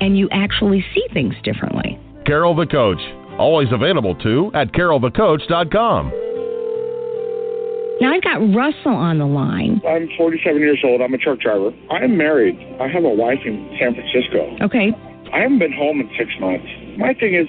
and you actually see things differently. Carol the Coach. Always available too at carolthecoach.com. Now I've got Russell on the line. I'm 47 years old. I'm a truck driver. I am married. I have a wife in San Francisco. Okay. I haven't been home in six months. My thing is,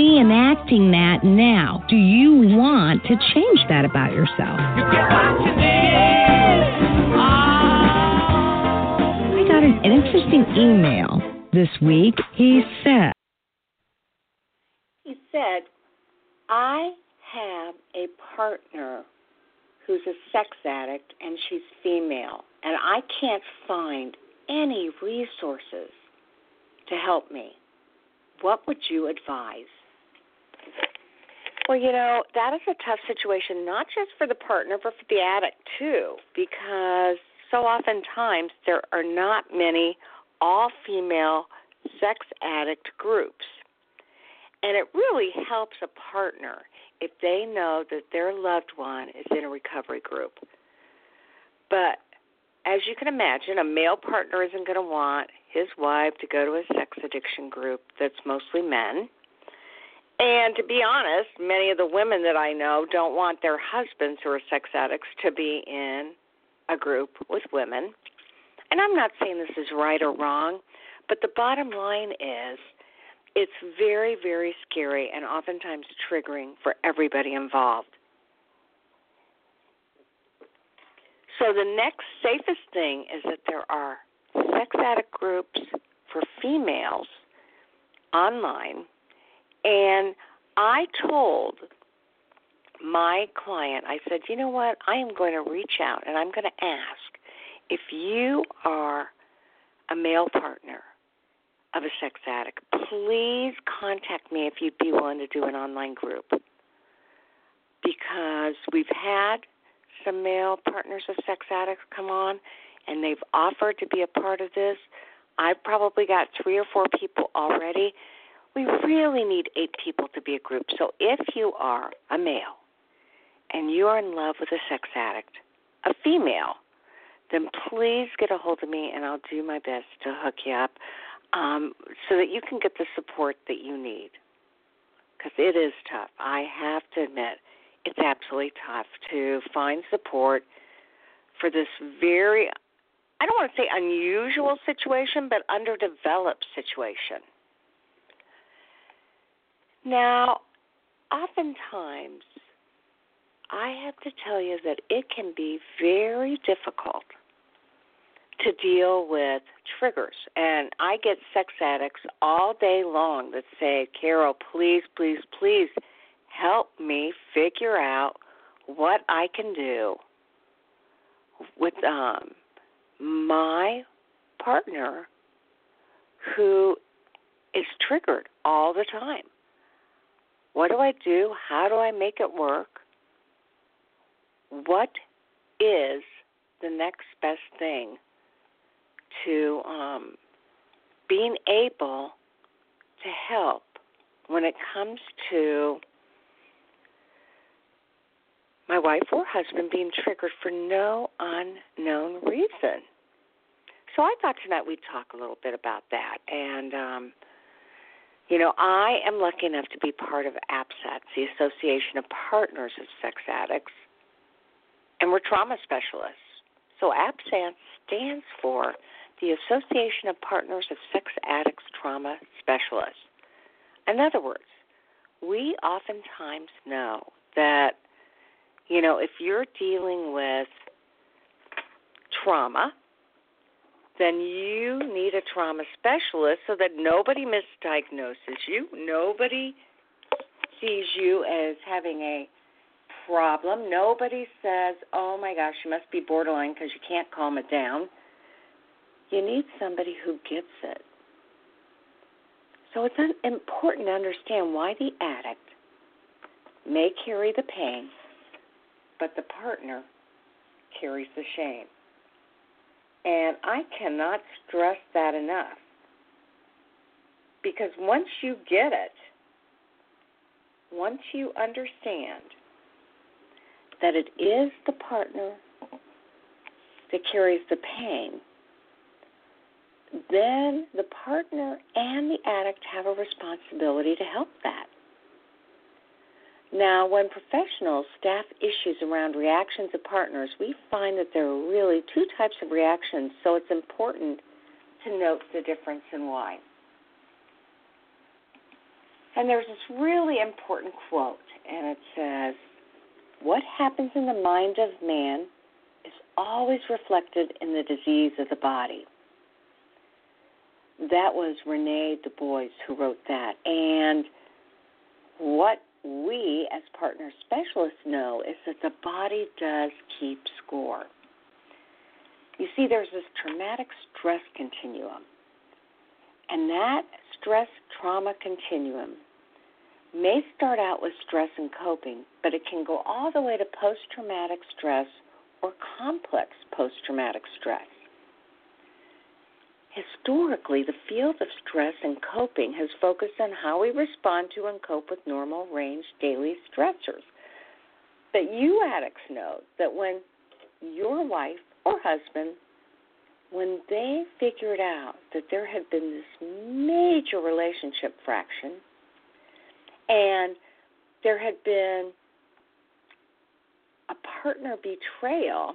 reenacting that now. Do you want to change that about yourself? I got an, an interesting email this week. He said, He said, I have a partner who's a sex addict and she's female, and I can't find any resources to help me. What would you advise? Well, you know, that is a tough situation, not just for the partner, but for the addict too, because so oftentimes there are not many all female sex addict groups. And it really helps a partner if they know that their loved one is in a recovery group. But as you can imagine, a male partner isn't going to want his wife to go to a sex addiction group that's mostly men. And to be honest, many of the women that I know don't want their husbands who are sex addicts to be in a group with women. And I'm not saying this is right or wrong, but the bottom line is it's very, very scary and oftentimes triggering for everybody involved. So the next safest thing is that there are sex addict groups for females online. And I told my client, I said, you know what? I am going to reach out and I'm going to ask if you are a male partner of a sex addict, please contact me if you'd be willing to do an online group. Because we've had some male partners of sex addicts come on and they've offered to be a part of this. I've probably got three or four people already. We really need eight people to be a group. So if you are a male and you are in love with a sex addict, a female, then please get a hold of me and I'll do my best to hook you up um, so that you can get the support that you need. Because it is tough. I have to admit, it's absolutely tough to find support for this very, I don't want to say unusual situation, but underdeveloped situation. Now, oftentimes, I have to tell you that it can be very difficult to deal with triggers. And I get sex addicts all day long that say, Carol, please, please, please help me figure out what I can do with um, my partner who is triggered all the time. What do I do? How do I make it work? What is the next best thing to um, being able to help when it comes to my wife or husband being triggered for no unknown reason. So I thought tonight we'd talk a little bit about that. And, um, you know, I am lucky enough to be part of APSATS, the Association of Partners of Sex Addicts, and we're trauma specialists. So APSATS stands for the Association of Partners of Sex Addicts Trauma Specialists. In other words, we oftentimes know that, you know, if you're dealing with trauma, then you need a trauma specialist so that nobody misdiagnoses you, nobody sees you as having a problem. Nobody says, oh my gosh, you must be borderline because you can't calm it down. You need somebody who gets it. So it's important to understand why the addict may carry the pain, but the partner carries the shame. And I cannot stress that enough. Because once you get it, once you understand that it is the partner that carries the pain, then the partner and the addict have a responsibility to help that. Now, when professionals staff issues around reactions of partners, we find that there are really two types of reactions, so it's important to note the difference and why. And there's this really important quote, and it says, What happens in the mind of man is always reflected in the disease of the body. That was Renee Dubos who wrote that. And what we, as partner specialists, know is that the body does keep score. You see, there's this traumatic stress continuum. And that stress trauma continuum may start out with stress and coping, but it can go all the way to post traumatic stress or complex post traumatic stress. Historically, the field of stress and coping has focused on how we respond to and cope with normal range daily stressors. But you addicts know that when your wife or husband, when they figured out that there had been this major relationship fraction and there had been a partner betrayal,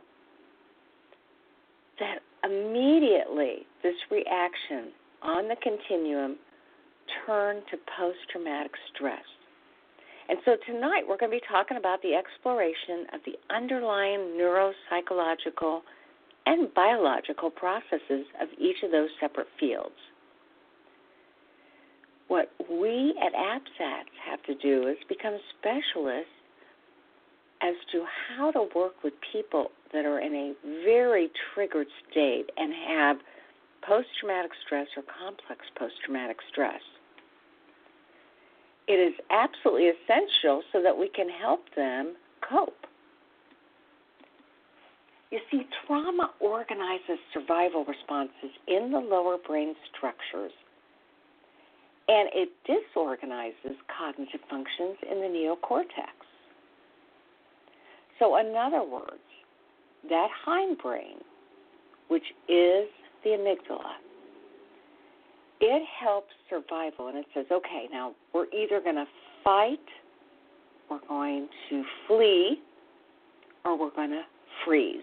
that immediately this reaction on the continuum turned to post traumatic stress. And so tonight we're going to be talking about the exploration of the underlying neuropsychological and biological processes of each of those separate fields. What we at APSATS have to do is become specialists as to how to work with people that are in a very triggered state and have post traumatic stress or complex post traumatic stress. It is absolutely essential so that we can help them cope. You see, trauma organizes survival responses in the lower brain structures and it disorganizes cognitive functions in the neocortex. So, in other words, that hindbrain, which is the amygdala, it helps survival. And it says, okay, now we're either going to fight, we're going to flee, or we're going to freeze.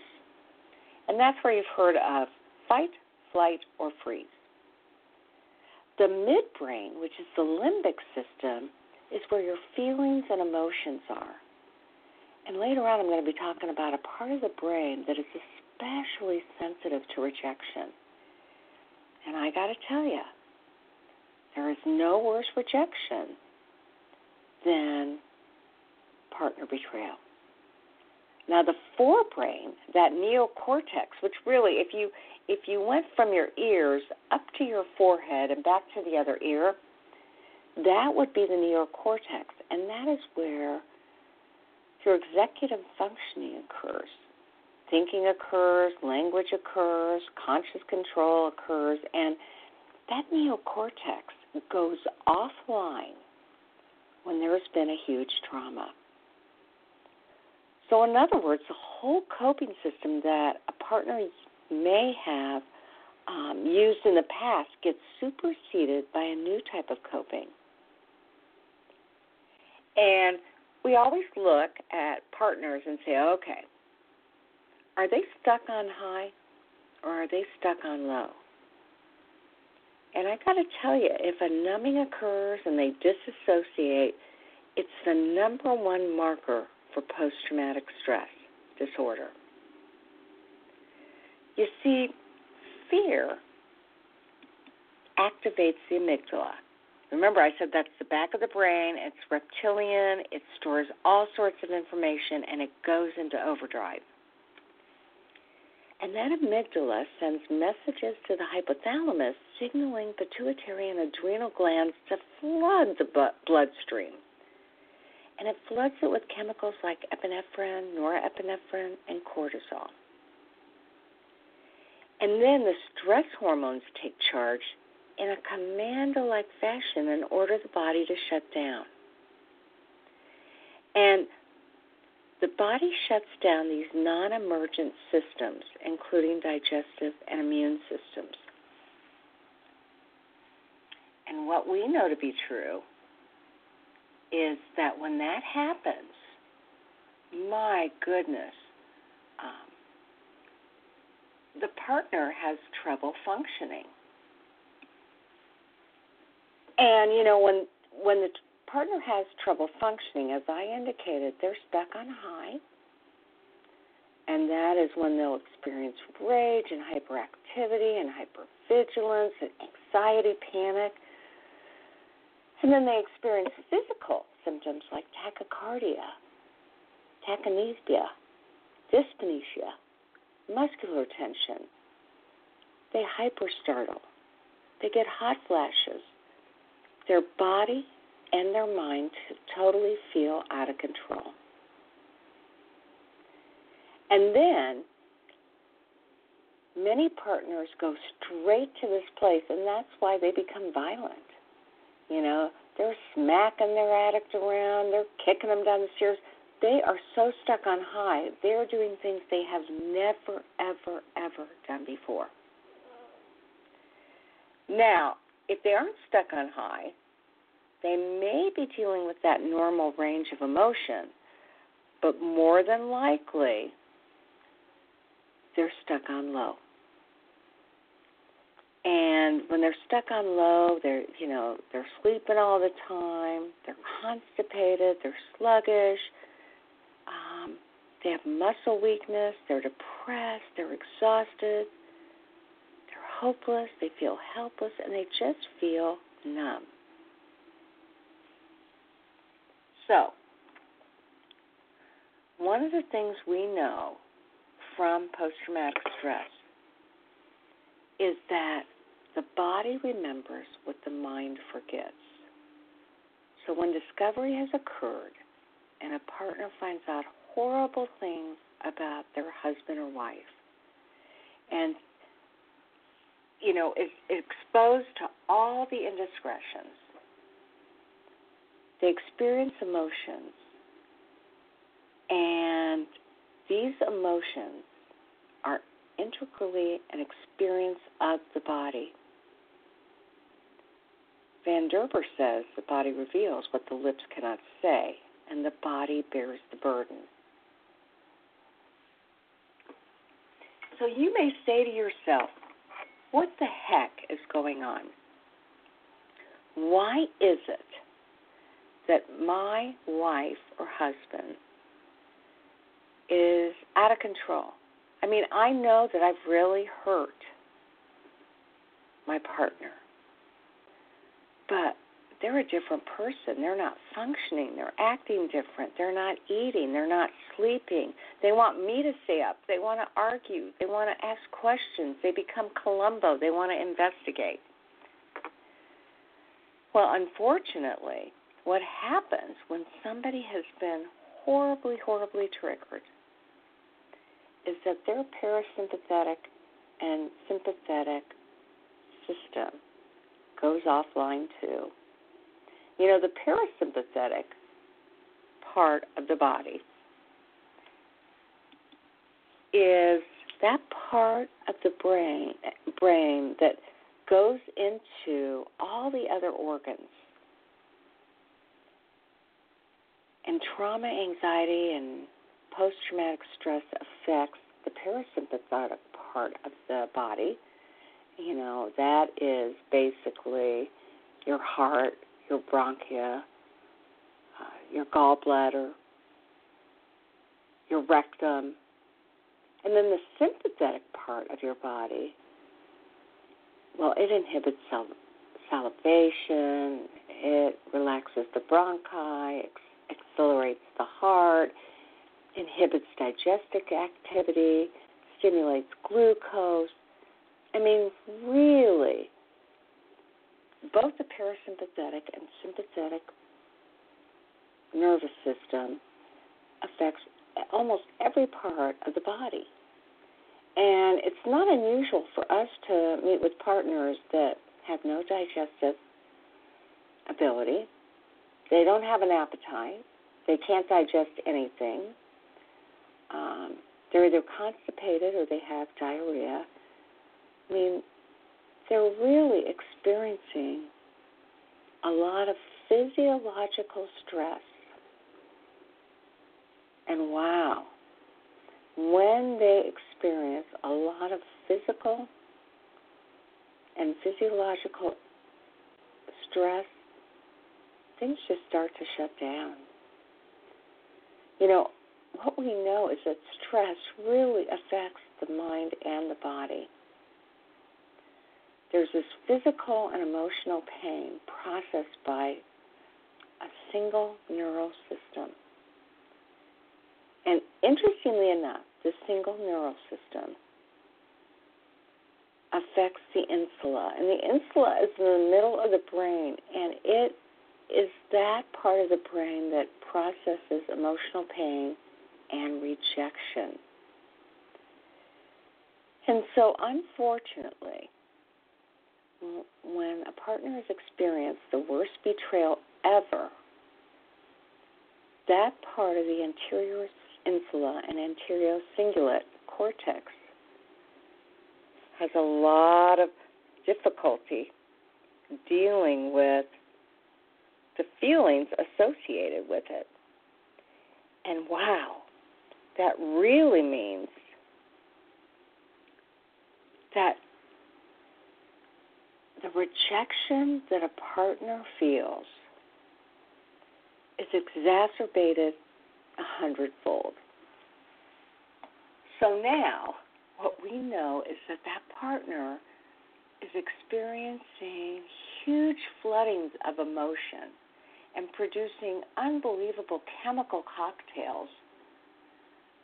And that's where you've heard of fight, flight, or freeze. The midbrain, which is the limbic system, is where your feelings and emotions are. And later on, I'm going to be talking about a part of the brain that is especially sensitive to rejection. And I got to tell you, there is no worse rejection than partner betrayal. Now the forebrain, that neocortex, which really if you if you went from your ears up to your forehead and back to the other ear, that would be the neocortex, and that is where your executive functioning occurs. Thinking occurs, language occurs, conscious control occurs, and that neocortex goes offline when there's been a huge trauma. So, in other words, the whole coping system that a partner may have um, used in the past gets superseded by a new type of coping. And we always look at partners and say, okay, are they stuck on high or are they stuck on low? And I got to tell you, if a numbing occurs and they disassociate, it's the number one marker for post traumatic stress disorder. You see, fear activates the amygdala. Remember, I said that's the back of the brain, it's reptilian, it stores all sorts of information, and it goes into overdrive. And that amygdala sends messages to the hypothalamus signaling pituitary and adrenal glands to flood the bloodstream. And it floods it with chemicals like epinephrine, norepinephrine, and cortisol. And then the stress hormones take charge in a commando like fashion and order the body to shut down. And the body shuts down these non emergent systems, including digestive and immune systems. And what we know to be true is that when that happens, my goodness, um, the partner has trouble functioning. And you know when when the partner has trouble functioning, as I indicated, they're stuck on high. And that is when they'll experience rage and hyperactivity and hypervigilance and anxiety, panic. And then they experience physical symptoms like tachycardia, tachynesia, dyskinesia, muscular tension. They hyperstartle. They get hot flashes. Their body and their mind to totally feel out of control. And then many partners go straight to this place, and that's why they become violent. You know, they're smacking their addict around, they're kicking them down the stairs. They are so stuck on high, they're doing things they have never, ever, ever done before. Now, if they aren't stuck on high, they may be dealing with that normal range of emotion, but more than likely, they're stuck on low. And when they're stuck on low, they're you know they're sleeping all the time. They're constipated. They're sluggish. Um, they have muscle weakness. They're depressed. They're exhausted. They're hopeless. They feel helpless, and they just feel numb. So, one of the things we know from post traumatic stress is that the body remembers what the mind forgets. So, when discovery has occurred and a partner finds out horrible things about their husband or wife, and you know, is exposed to all the indiscretions, they experience emotions, and these emotions are integrally an experience of the body. Van Derber says the body reveals what the lips cannot say, and the body bears the burden. So you may say to yourself, what the heck is going on? Why is it that my wife or husband is out of control. I mean, I know that I've really hurt my partner. But they're a different person. They're not functioning. They're acting different. They're not eating. They're not sleeping. They want me to stay up. They want to argue. They want to ask questions. They become Columbo. They want to investigate. Well, unfortunately, what happens when somebody has been horribly, horribly triggered is that their parasympathetic and sympathetic system goes offline too. You know, the parasympathetic part of the body is that part of the brain brain that goes into all the other organs. And trauma, anxiety, and post traumatic stress affects the parasympathetic part of the body. You know, that is basically your heart, your bronchia, uh, your gallbladder, your rectum, and then the sympathetic part of your body, well, it inhibits sal- salivation, it relaxes the bronchi, accelerates the heart, inhibits digestive activity, stimulates glucose. I mean, really, both the parasympathetic and sympathetic nervous system affects almost every part of the body. And it's not unusual for us to meet with partners that have no digestive ability. They don't have an appetite. They can't digest anything. Um, they're either constipated or they have diarrhea. I mean, they're really experiencing a lot of physiological stress. And wow, when they experience a lot of physical and physiological stress, things just start to shut down. You know, what we know is that stress really affects the mind and the body. There's this physical and emotional pain processed by a single neural system. And interestingly enough, this single neural system affects the insula. And the insula is in the middle of the brain, and it is that part of the brain that processes emotional pain and rejection. And so, unfortunately, when a partner has experienced the worst betrayal ever, that part of the anterior insula and anterior cingulate cortex has a lot of difficulty dealing with the feelings associated with it. And wow, that really means that the rejection that a partner feels is exacerbated a hundredfold. So now, what we know is that that partner is experiencing huge floodings of emotion and producing unbelievable chemical cocktails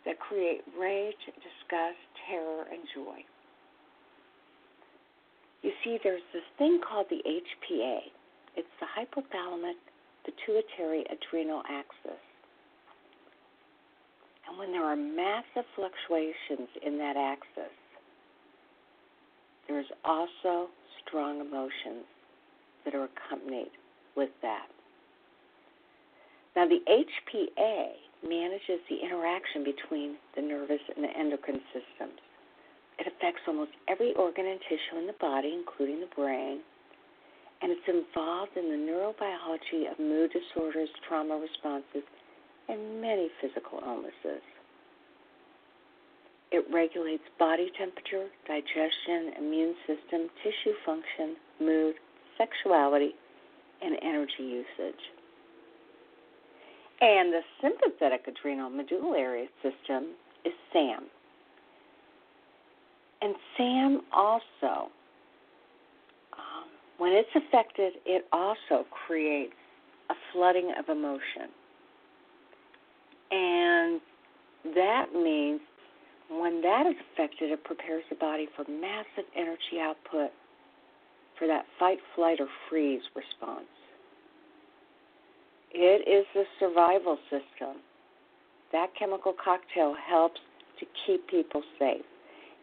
that create rage, disgust, terror, and joy. You see, there's this thing called the HPA. It's the hypothalamic pituitary adrenal axis. And when there are massive fluctuations in that axis, there's also strong emotions that are accompanied with that. Now, the HPA manages the interaction between the nervous and the endocrine systems. It affects almost every organ and tissue in the body, including the brain, and it's involved in the neurobiology of mood disorders, trauma responses, and many physical illnesses. It regulates body temperature, digestion, immune system, tissue function, mood, sexuality, and energy usage. And the sympathetic adrenal medullary system is SAM. And SAM also, um, when it's affected, it also creates a flooding of emotion. And that means when that is affected, it prepares the body for massive energy output for that fight, flight, or freeze response. It is the survival system. That chemical cocktail helps to keep people safe,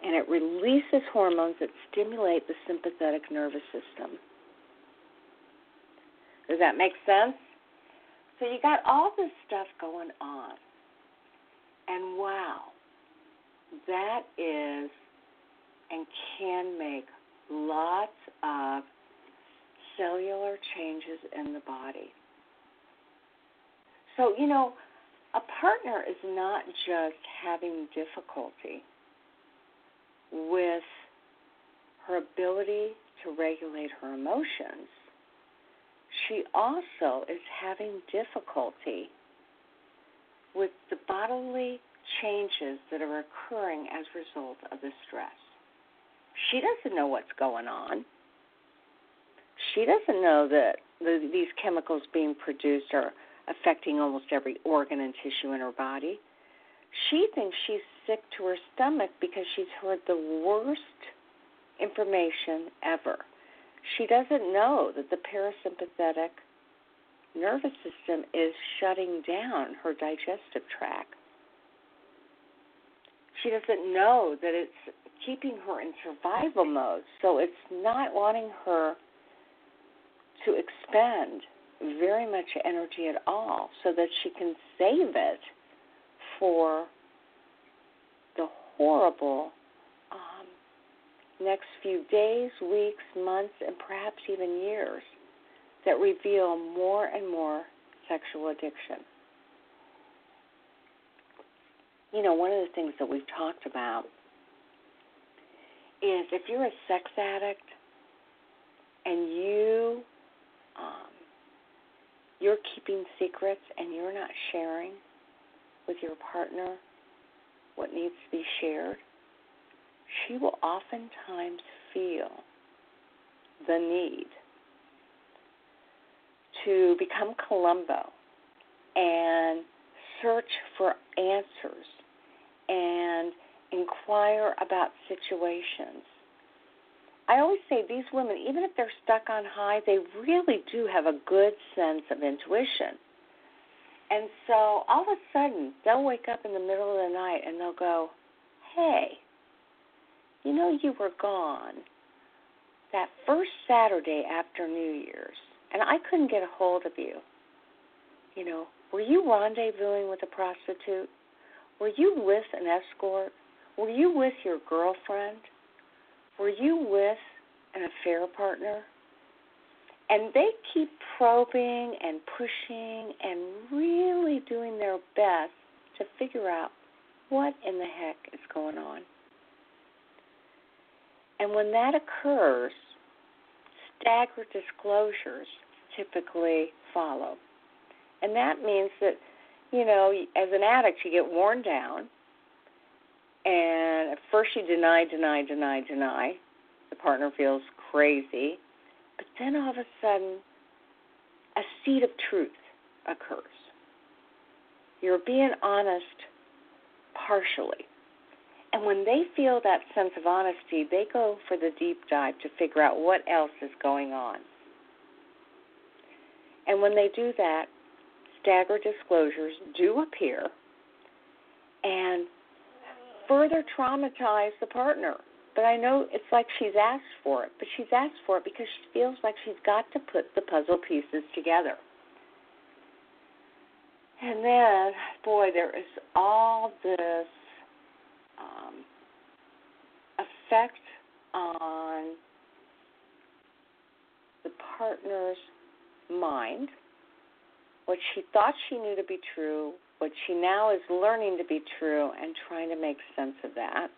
and it releases hormones that stimulate the sympathetic nervous system. Does that make sense? So you got all this stuff going on. And wow, that is and can make lots of cellular changes in the body. So, you know, a partner is not just having difficulty with her ability to regulate her emotions, she also is having difficulty with the bodily changes that are occurring as a result of the stress. She doesn't know what's going on. She doesn't know that the, these chemicals being produced are affecting almost every organ and tissue in her body. She thinks she's sick to her stomach because she's heard the worst information ever. She doesn't know that the parasympathetic nervous system is shutting down her digestive tract. She doesn't know that it's keeping her in survival mode, so it's not wanting her to expend very much energy at all so that she can save it for the horrible um, next few days, weeks, months, and perhaps even years that reveal more and more sexual addiction. You know, one of the things that we've talked about is if you're a sex addict and you you're keeping secrets and you're not sharing with your partner what needs to be shared, she will oftentimes feel the need to become Columbo and search for answers and inquire about situations. I always say these women, even if they're stuck on high, they really do have a good sense of intuition. And so all of a sudden, they'll wake up in the middle of the night and they'll go, Hey, you know, you were gone that first Saturday after New Year's, and I couldn't get a hold of you. You know, were you rendezvousing with a prostitute? Were you with an escort? Were you with your girlfriend? Were you with an affair partner? And they keep probing and pushing and really doing their best to figure out what in the heck is going on. And when that occurs, staggered disclosures typically follow. And that means that, you know, as an addict, you get worn down. And at first you deny, deny, deny, deny. The partner feels crazy. But then all of a sudden, a seed of truth occurs. You're being honest partially. And when they feel that sense of honesty, they go for the deep dive to figure out what else is going on. And when they do that, staggered disclosures do appear and further traumatize the partner. But I know it's like she's asked for it, but she's asked for it because she feels like she's got to put the puzzle pieces together. And then, boy, there is all this um, effect on the partner's mind, what she thought she knew to be true, what she now is learning to be true, and trying to make sense of that,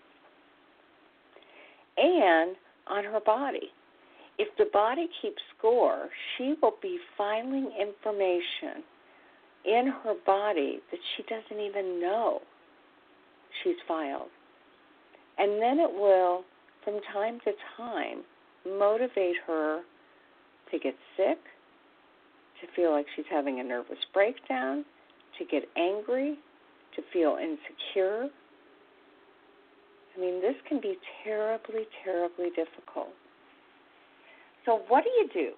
and on her body. If the body keeps score, she will be filing information in her body that she doesn't even know she's filed. And then it will, from time to time, motivate her to get sick, to feel like she's having a nervous breakdown, to get angry, to feel insecure. I mean, this can be terribly, terribly difficult. So, what do you do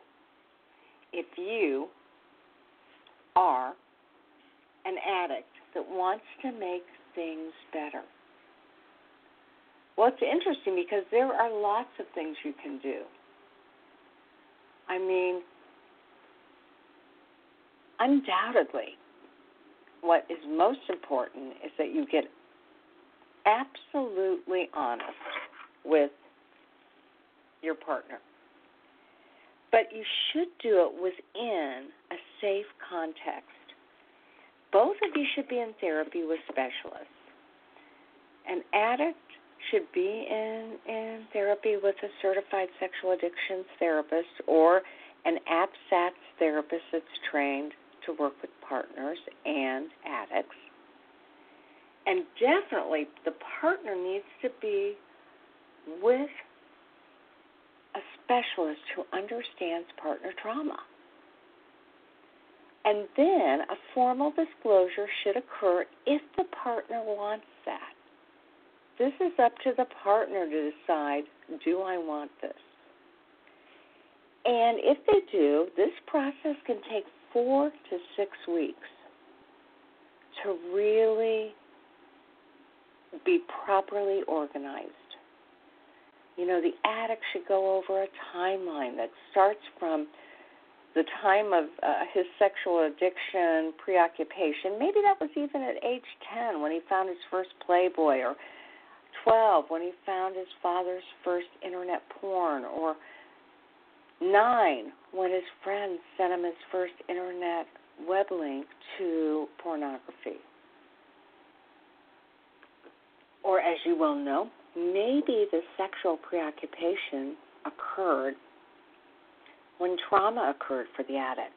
if you are an addict that wants to make things better? Well, it's interesting because there are lots of things you can do. I mean, undoubtedly, what is most important is that you get absolutely honest with your partner. But you should do it within a safe context. Both of you should be in therapy with specialists. An addict should be in, in therapy with a certified sexual addictions therapist or an APSATS therapist that's trained to work with partners and addicts. And definitely the partner needs to be with a specialist who understands partner trauma. And then a formal disclosure should occur if the partner wants that. This is up to the partner to decide do I want this? And if they do, this process can take four to six weeks to really be properly organized. You know, the addict should go over a timeline that starts from the time of uh, his sexual addiction, preoccupation. Maybe that was even at age 10 when he found his first Playboy, or 12 when he found his father's first internet porn, or 9 when his friend sent him his first internet web link to pornography. Or, as you well know, maybe the sexual preoccupation occurred when trauma occurred for the addict.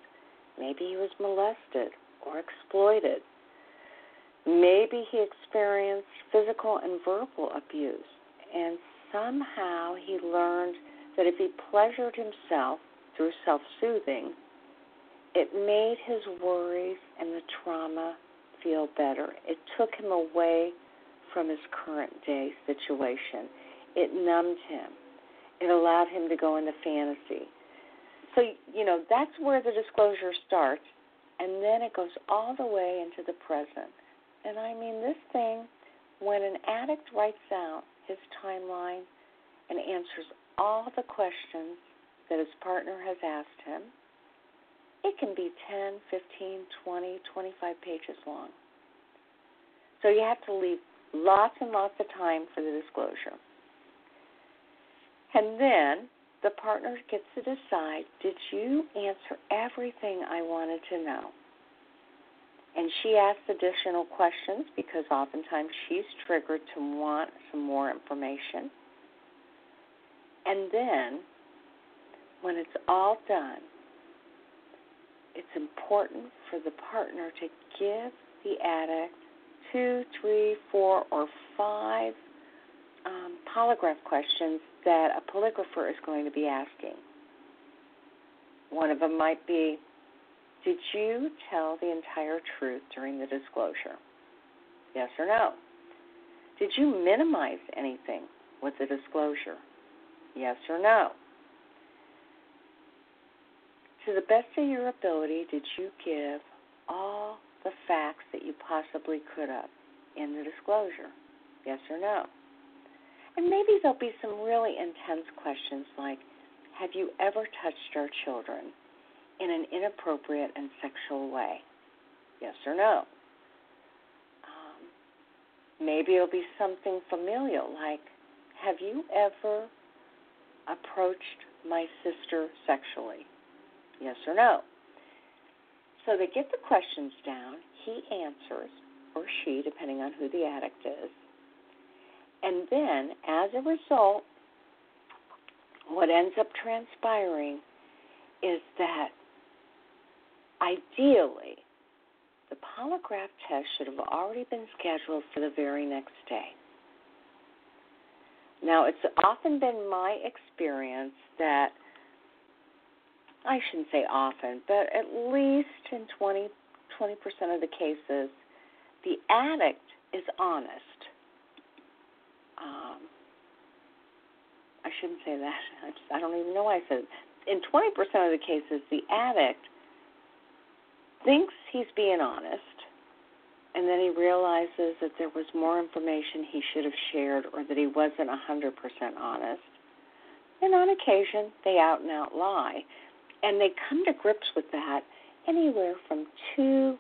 Maybe he was molested or exploited. Maybe he experienced physical and verbal abuse, and somehow he learned that if he pleasured himself through self soothing, it made his worries and the trauma feel better. It took him away from his current day situation. It numbed him. It allowed him to go into fantasy. So, you know, that's where the disclosure starts, and then it goes all the way into the present. And I mean, this thing, when an addict writes out his timeline and answers all the questions that his partner has asked him, it can be 10, 15, 20, 25 pages long. So you have to leave lots and lots of time for the disclosure. And then the partner gets to decide did you answer everything I wanted to know? And she asks additional questions because oftentimes she's triggered to want some more information. And then, when it's all done, it's important for the partner to give the addict two, three, four, or five um, polygraph questions that a polygrapher is going to be asking. One of them might be Did you tell the entire truth during the disclosure? Yes or no? Did you minimize anything with the disclosure? Yes or no? To the best of your ability, did you give all the facts that you possibly could have in the disclosure? Yes or no? And maybe there'll be some really intense questions like Have you ever touched our children in an inappropriate and sexual way? Yes or no? Um, maybe it'll be something familial like Have you ever approached my sister sexually? Yes or no? So they get the questions down, he answers, or she, depending on who the addict is. And then, as a result, what ends up transpiring is that ideally, the polygraph test should have already been scheduled for the very next day. Now, it's often been my experience that I shouldn't say often, but at least in 20 percent of the cases, the addict is honest. Um, I shouldn't say that. I, just, I don't even know why I said it. In 20% of the cases, the addict thinks he's being honest, and then he realizes that there was more information he should have shared or that he wasn't 100% honest. And on occasion, they out and out lie. And they come to grips with that anywhere from two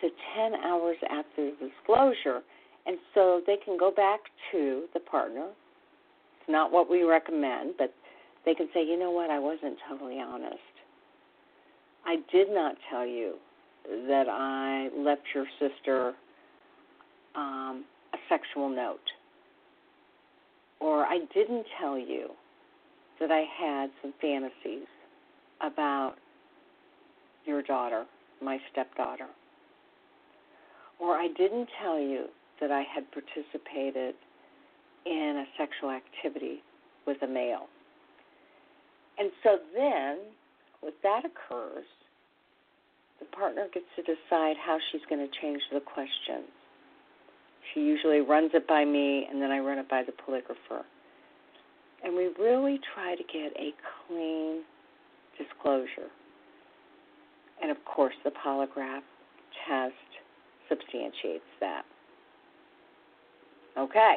to 10 hours after the disclosure. And so they can go back to the partner. It's not what we recommend, but they can say, you know what, I wasn't totally honest. I did not tell you that I left your sister um, a sexual note. Or I didn't tell you that I had some fantasies about your daughter, my stepdaughter. Or I didn't tell you that I had participated in a sexual activity with a male. And so then, when that occurs, the partner gets to decide how she's going to change the questions. She usually runs it by me, and then I run it by the polygrapher. And we really try to get a clean disclosure. And of course, the polygraph test substantiates that. Okay.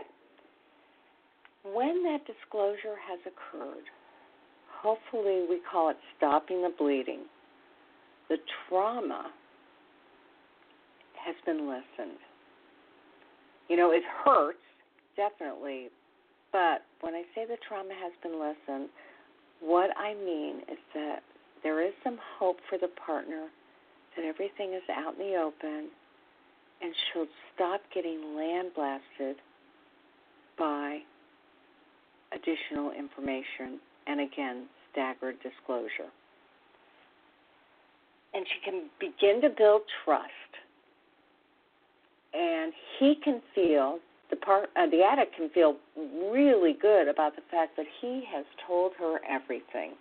When that disclosure has occurred, hopefully we call it stopping the bleeding. The trauma has been lessened. You know, it hurts, definitely, but when I say the trauma has been lessened, what I mean is that there is some hope for the partner that everything is out in the open and she'll stop getting land blasted by additional information and again, staggered disclosure. And she can begin to build trust and he can feel the part uh, the addict can feel really good about the fact that he has told her everything.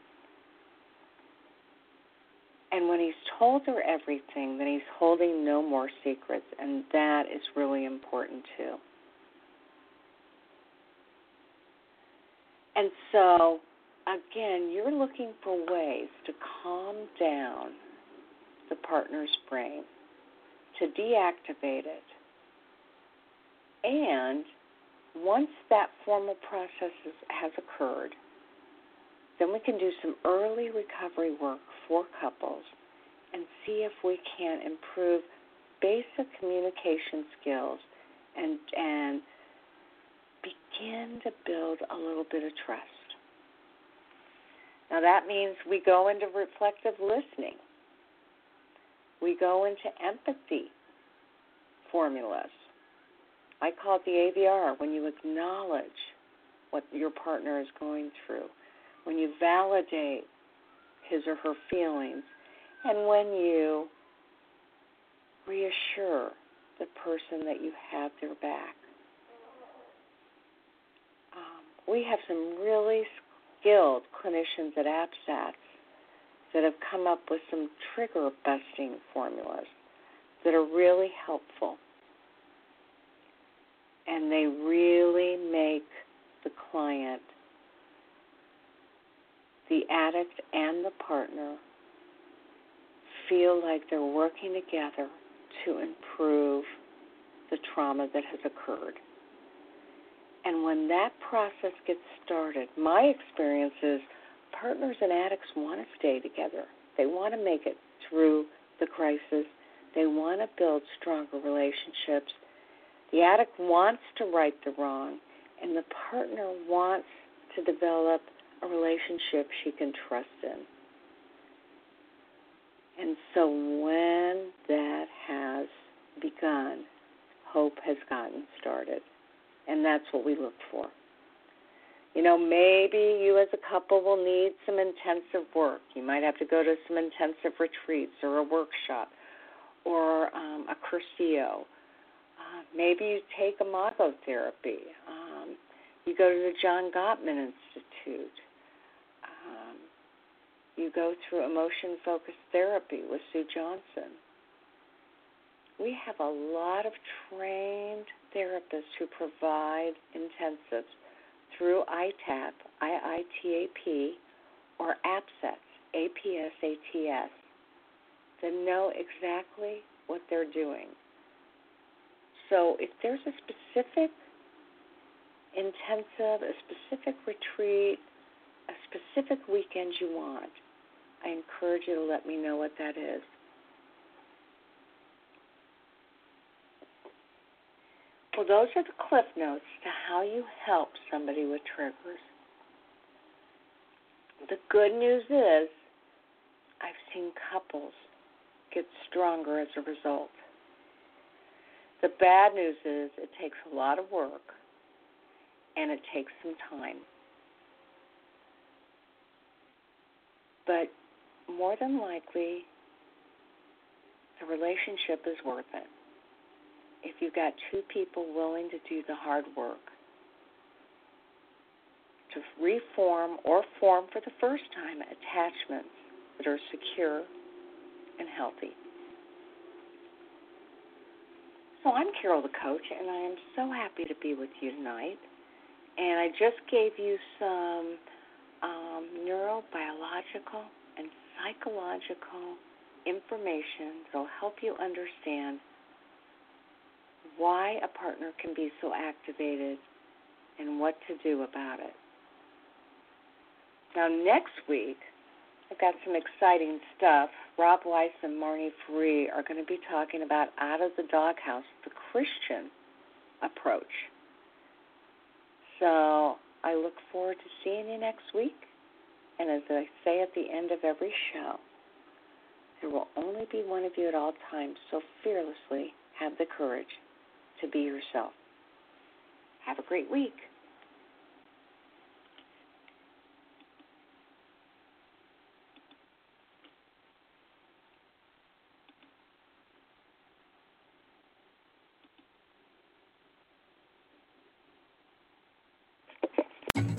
And when he's told her everything, then he's holding no more secrets, and that is really important too. And so, again, you're looking for ways to calm down the partner's brain, to deactivate it, and once that formal process has occurred, then we can do some early recovery work for couples and see if we can improve basic communication skills and and begin to build a little bit of trust. Now that means we go into reflective listening. We go into empathy formulas. I call it the AVR when you acknowledge what your partner is going through, when you validate his or her feelings, and when you reassure the person that you have their back. Um, we have some really skilled clinicians at APSATS that have come up with some trigger busting formulas that are really helpful and they really make the client, the addict, and the partner feel like they're working together to improve the trauma that has occurred. And when that process gets started, my experience is partners and addicts want to stay together. They want to make it through the crisis. They want to build stronger relationships the addict wants to right the wrong, and the partner wants to develop a relationship she can trust in. And so when that has begun, hope has gotten started. And that's what we look for. You know, maybe you as a couple will need some intensive work. You might have to go to some intensive retreats or a workshop or um, a Cursillo maybe you take imago therapy. Um, you go to the John Gottman Institute. Um, you go through emotion focused therapy with Sue Johnson. We have a lot of trained therapists who provide intensives through ITAP, IITAP, or APSATS, APSATS, that know exactly what they're doing. So if there's a specific intensive, a specific retreat, a specific weekend you want, I encourage you to let me know what that is. Well, those are the cliff notes to how you help somebody with triggers. The good news is, I've seen couples get stronger as a result. The bad news is, it takes a lot of work and it takes some time. But more than likely, the relationship is worth it. If you've got two people willing to do the hard work, to reform or form for the first time attachments that are secure and healthy. So I'm Carol the coach, and I am so happy to be with you tonight. And I just gave you some um, neurobiological and psychological information that will help you understand why a partner can be so activated and what to do about it. Now, next week, I've got some exciting stuff. Rob Weiss and Marnie Ferree are going to be talking about Out of the Doghouse, the Christian approach. So I look forward to seeing you next week. And as I say at the end of every show, there will only be one of you at all times, so fearlessly have the courage to be yourself. Have a great week.